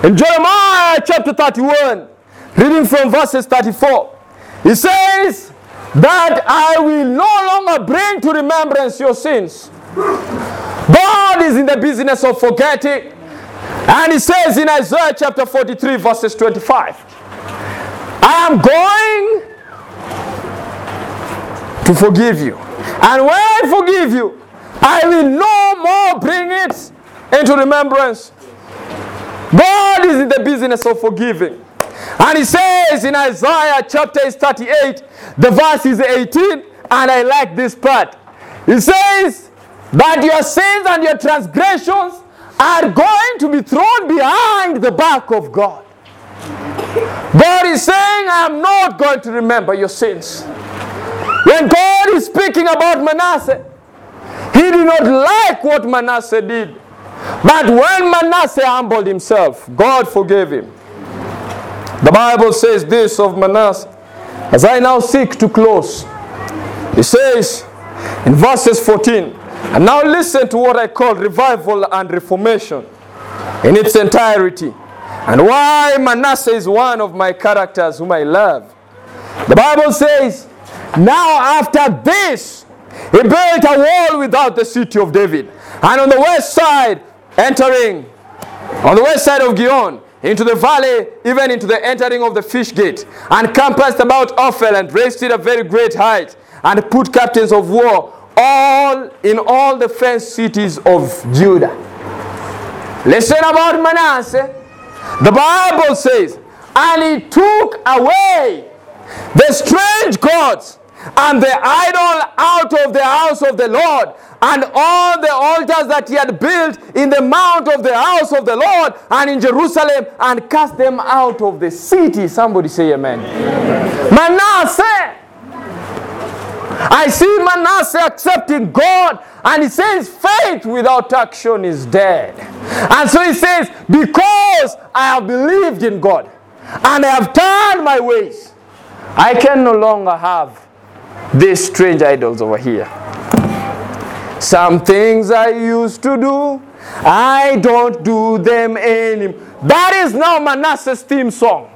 In Jeremiah chapter 31, reading from verses 34, he says that I will no longer bring to remembrance your sins. God is in the business of forgetting. And he says in Isaiah chapter 43, verses 25, I am going to forgive you. And when I forgive you, I will no more bring it into remembrance. God is in the business of forgiving. And he says in Isaiah chapter 38, the verse is 18, and I like this part. He says that your sins and your transgressions are going to be thrown behind the back of God. God is saying, I am not going to remember your sins. When God is speaking about Manasseh, he did not like what Manasseh did. But when Manasseh humbled himself, God forgave him. The Bible says this of Manasseh. As I now seek to close, it says in verses 14, and now listen to what I call revival and reformation in its entirety, and why Manasseh is one of my characters whom I love. The Bible says, Now after this, he built a wall without the city of David, and on the west side, entering on the west side of Gihon, into the valley, even into the entering of the fish gate, and compassed about Ophel and raised it a very great height, and put captains of war all in all the fenced cities of Judah. Listen about Manasseh. The Bible says, and he took away the strange gods and the idol out of the house of the Lord, and all the altars that he had built in the mount of the house of the Lord and in Jerusalem, and cast them out of the city. Somebody say amen. amen. Manasseh. I see Manasseh accepting God, and he says, faith without action is dead. And so he says, because I have believed in God and I have turned my ways, I can no longer have these strange idols over here. Some things I used to do, I don't do them anymore. That is now Manasseh's theme song.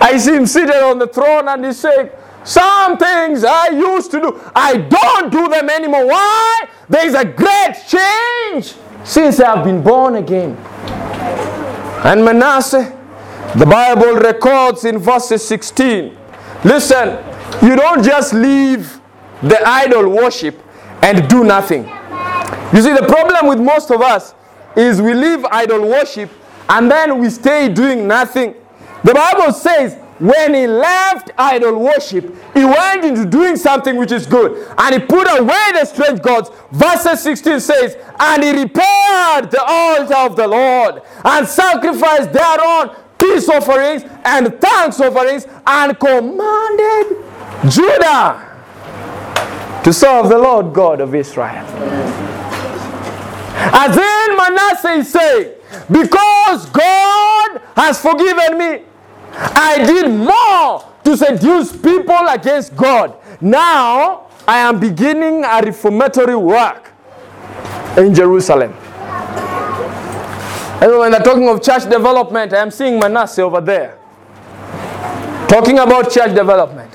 I see him seated on the throne and he's saying, Some things I used to do, I don't do them anymore. Why? There is a great change since I have been born again. And Manasseh, the Bible records in verses 16. Listen, you don't just leave the idol worship and do nothing. You see, the problem with most of us is we leave idol worship and then we stay doing nothing. The Bible says when he left idol worship, he went into doing something which is good. And he put away the strange gods. Verse 16 says, And he repaired the altar of the Lord and sacrificed thereon peace offerings and thanks offerings and commanded Judah to serve the Lord God of Israel. As then Manasseh is saying, Because God has forgiven me, I did more to seduce people against God. Now I am beginning a reformatory work in Jerusalem. And when they're talking of church development, I am seeing Manasseh over there. Talking about church development.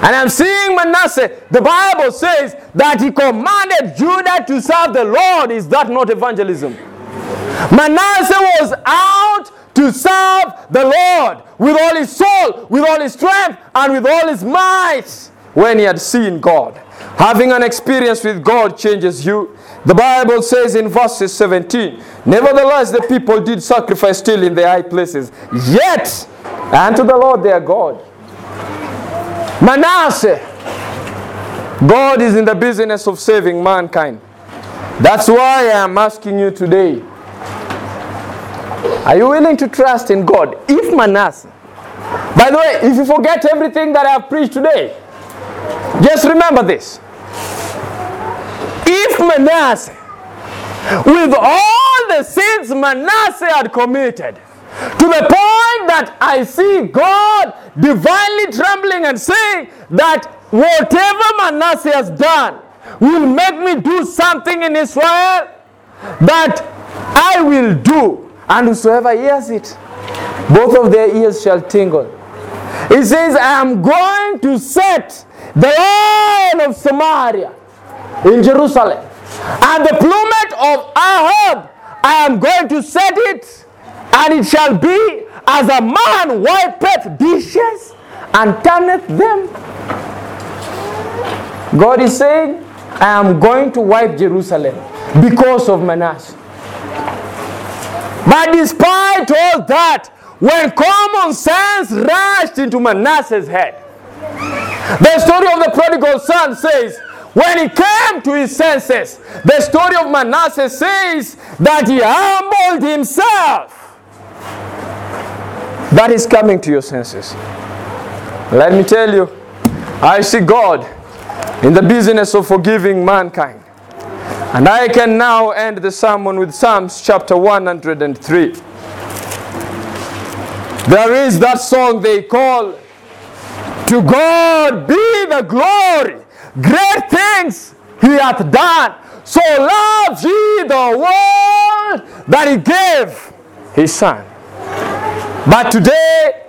And I'm seeing Manasseh. The Bible says that he commanded Judah to serve the Lord. Is that not evangelism? Manasseh was out to serve the Lord with all his soul, with all his strength, and with all his might when he had seen God. Having an experience with God changes you. The Bible says in verses 17, Nevertheless, the people did sacrifice still in the high places, yet unto the Lord their God. Manasseh, God is in the business of saving mankind. That's why I am asking you today are you willing to trust in God? If Manasseh, by the way, if you forget everything that I have preached today, just remember this. If Manasseh, with all the sins Manasseh had committed, to the point that I see God divinely trembling and saying that whatever Manasseh has done will make me do something in Israel that I will do and whosoever hears it, both of their ears shall tingle. He says, I am going to set the lion of Samaria in Jerusalem, and the plummet of Ahab, I am going to set it, and it shall be as a man wipeth dishes and turneth them. God is saying, I am going to wipe Jerusalem because of Manasseh. But despite all that, when common sense rushed into Manasseh's head, the story of the prodigal son says, when he came to his senses, the story of Manasseh says that he humbled himself. That is coming to your senses. Let me tell you, I see God in the business of forgiving mankind. And I can now end the sermon with Psalms chapter 103. There is that song they call, To God be the glory, great things he hath done. So love ye the world that he gave his son. But today,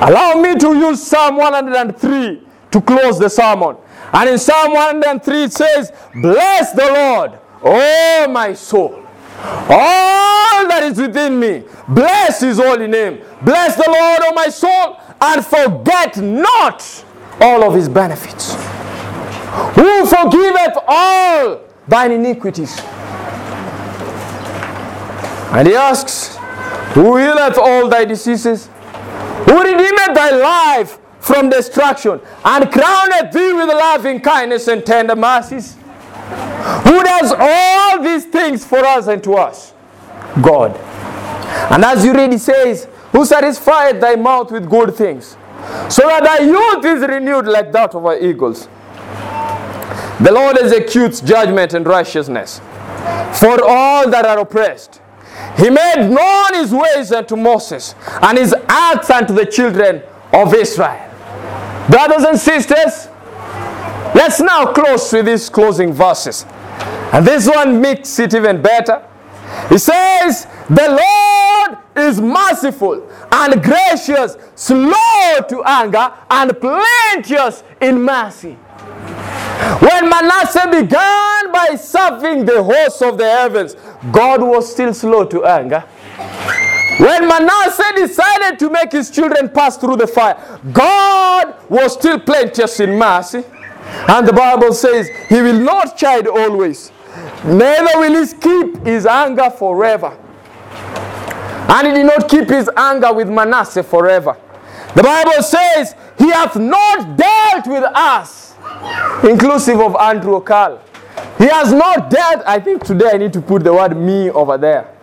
allow me to use Psalm 103 to close the sermon. And in Psalm 103 it says, Bless the Lord, oh my soul. All that is within me, bless his holy name. Bless the Lord, oh my soul, and forget not all of his benefits. Who forgiveth all thine iniquities? And he asks, Who healeth all thy diseases? Who redeemeth thy life from destruction and crowneth thee with loving kindness and tender mercies? Who does all these things for us and to us? God. And as you read, he says, Who satisfied thy mouth with good things, so that thy youth is renewed like that of our eagles? The Lord executes judgment and righteousness for all that are oppressed. He made known his ways unto Moses, and his acts unto the children of Israel. Brothers and sisters, let's now close with these closing verses. And this one makes it even better. He says, The Lord is merciful and gracious, slow to anger, and plenteous in mercy. When Manasseh began by serving the hosts of the heavens, God was still slow to anger. When Manasseh decided to make his children pass through the fire, God was still plenteous in mercy. And the Bible says, He will not chide always, neither will He keep His anger forever. And he did not keep his anger with Manasseh forever. The Bible says, He hath not dealt with us, inclusive of Andrew Okal. He has not dealt. I think today I need to put the word me over there.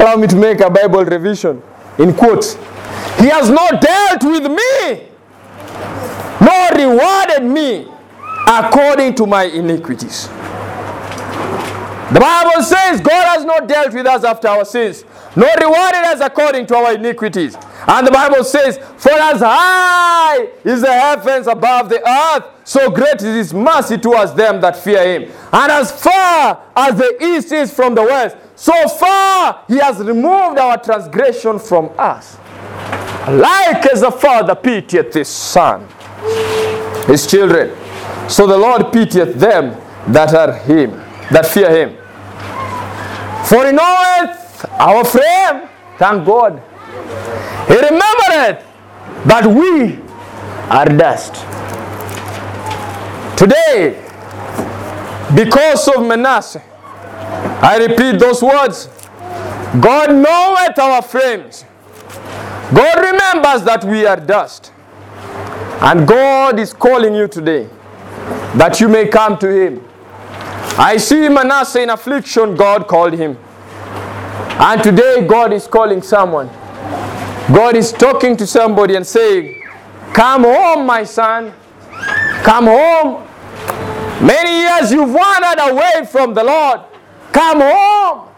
Allow me to make a Bible revision in quotes. He has not dealt with me, nor rewarded me according to my iniquities. The Bible says God has not dealt with us after our sins, nor rewarded us according to our iniquities. And the Bible says, For as high is the heavens above the earth, so great is his mercy towards them that fear him. And as far as the east is from the west, so far he has removed our transgression from us. Like as the Father pitieth his Son, his children, so the Lord pitieth them that are him, that fear him. For he knoweth our frame, thank God. He remembereth that we are dust. Today, because of Manasseh, I repeat those words God knoweth our frames. God remembers that we are dust. And God is calling you today that you may come to Him. I see Manasseh in affliction, God called him. And today, God is calling someone. God is talking to somebody and saying, Come home, my son. Come home. Many years you've wandered away from the Lord. Come home.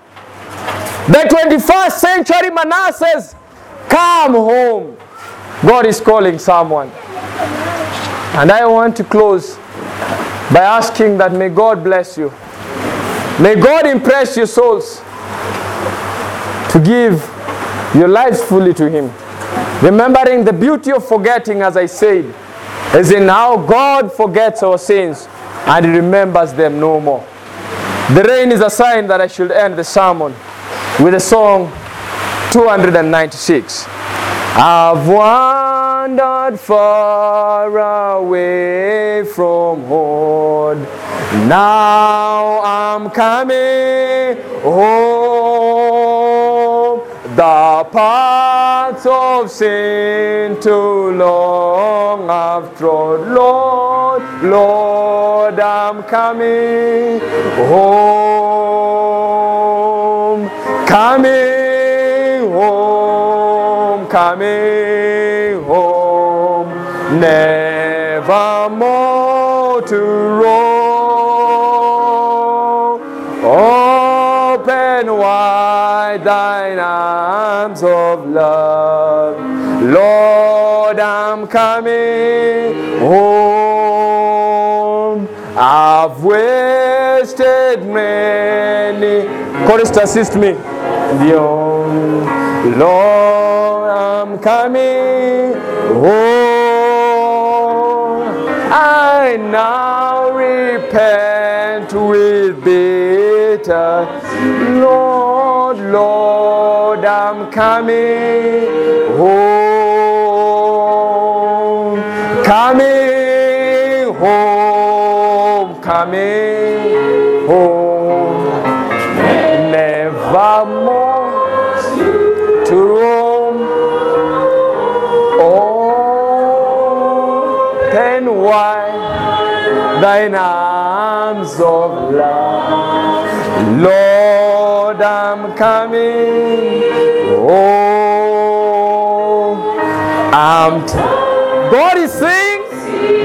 The 21st century Manasseh, come home. God is calling someone. And I want to close by asking that may God bless you. May God impress your souls to give your lives fully to Him. Remembering the beauty of forgetting, as I said, is in how God forgets our sins and remembers them no more. The rain is a sign that I should end the sermon with a song 296. I've wandered far away from home. Now I'm coming home. The paths of sin too long I've trod. Lord, Lord, I'm coming home. Coming home, coming home. Never coming home. I've wasted many. Chorus to assist me. Lord, I'm coming home. I now repent with bitter. Lord, Lord, I'm coming home. Coming home, coming home. Never more to roam. Open wide thine arms of love. Lord, I'm coming. Oh, I'm. God is saying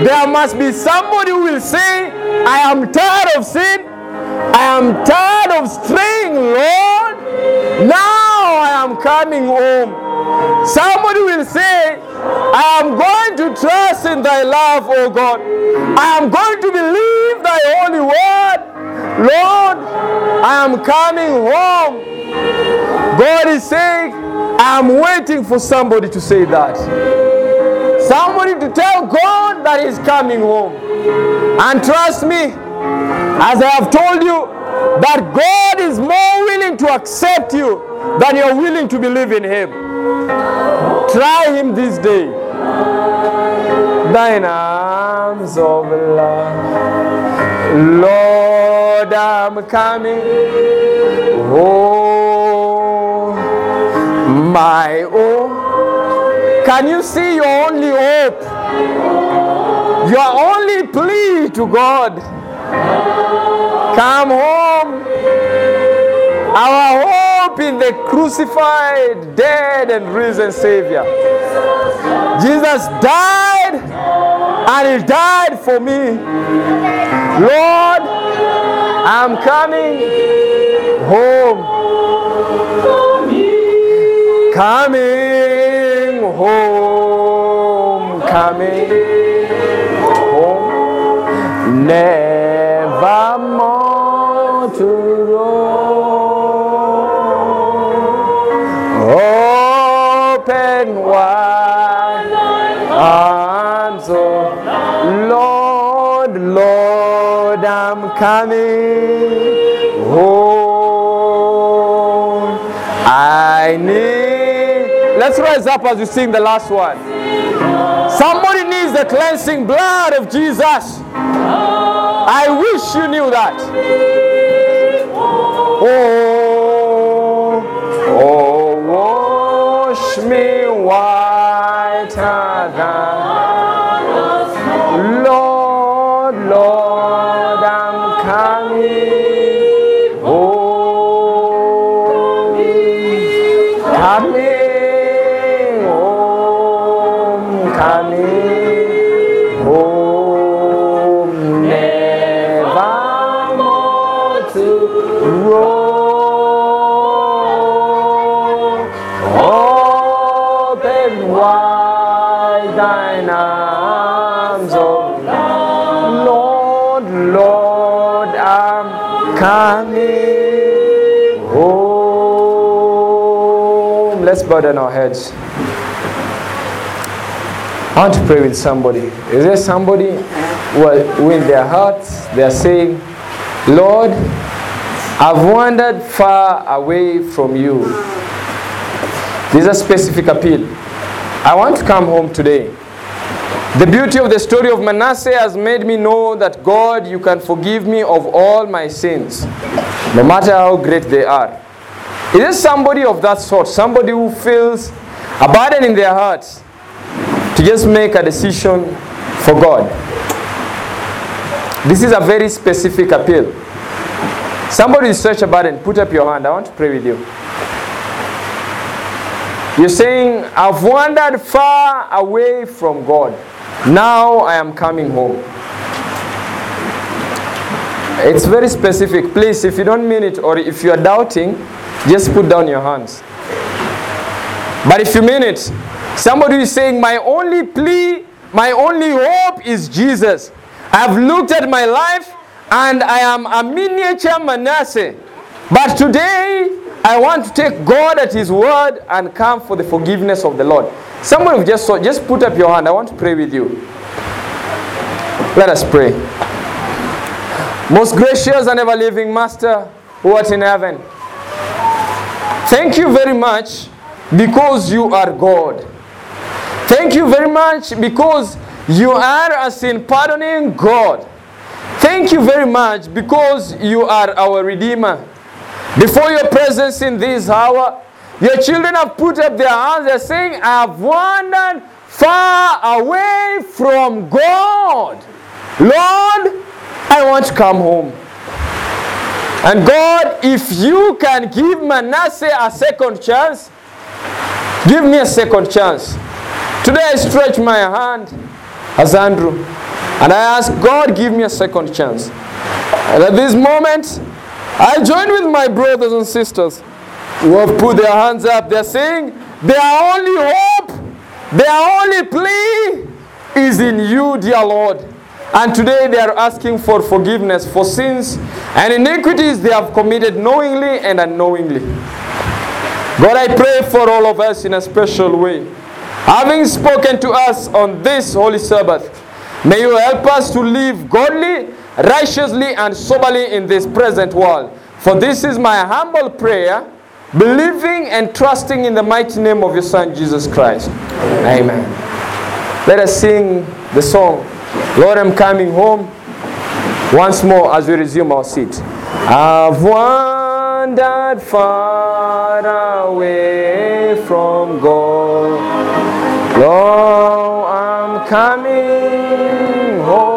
there must be somebody who will say, I am tired of sin. I am tired of straying, Lord. Now I am coming home. Somebody will say, I am going to trust in thy love, O God. I am going to believe thy holy word. Lord, I am coming home. God is saying, I am waiting for somebody to say that. Somebody to tell God that He's coming home. And trust me, as I have told you, that God is more willing to accept you than you're willing to believe in Him. Try Him this day. Thine arms of love. Lord, I'm coming. Oh, my own. Can you see your only hope? Your only plea to God. Come home. Our hope in the crucified, dead, and risen Savior. Jesus died and He died for me. Lord, I'm coming home. Coming home, coming home, never more to roam. Open wide arms, oh Lord, Lord, I'm coming home. I need. Let's rise up as we sing the last one. Somebody needs the cleansing blood of Jesus. I wish you knew that. Oh, oh, wash me whiter Let's down our heads. I want to pray with somebody. Is there somebody who, in their hearts they are saying, Lord, I've wandered far away from you. This is a specific appeal. I want to come home today. The beauty of the story of Manasseh has made me know that God, you can forgive me of all my sins, no matter how great they are. Is there somebody of that sort, somebody who feels a burden in their hearts to just make a decision for God? This is a very specific appeal. Somebody is such a burden, put up your hand. I want to pray with you. You're saying, I've wandered far away from God. Now I am coming home. It's very specific. Please, if you don't mean it or if you are doubting, just put down your hands. But if you mean it, somebody is saying, My only plea, my only hope is Jesus. I've looked at my life and I am a miniature Manasseh. But today, I want to take God at His word and come for the forgiveness of the Lord. Somebody just saw, just put up your hand. I want to pray with you. Let us pray. Most gracious and ever living Master, who art in heaven, thank you very much because you are God. Thank you very much because you are a sin pardoning God. Thank you very much because you are our Redeemer. Before your presence in this hour, your children have put up their hands. They're saying, I have wandered far away from God. Lord, I want to come home. And God, if you can give Manasseh a second chance, give me a second chance. Today I stretch my hand as Andrew and I ask God, give me a second chance. And at this moment, I join with my brothers and sisters who have put their hands up. They're saying their only hope, their only plea is in you, dear Lord. And today they are asking for forgiveness for sins and iniquities they have committed knowingly and unknowingly. God, I pray for all of us in a special way. Having spoken to us on this holy Sabbath, may you help us to live godly, righteously, and soberly in this present world. For this is my humble prayer, believing and trusting in the mighty name of your Son, Jesus Christ. Amen. Let us sing the song, Lord, I'm coming home, once more as we resume our seat. I've wandered far away from God. Lord, I'm coming home.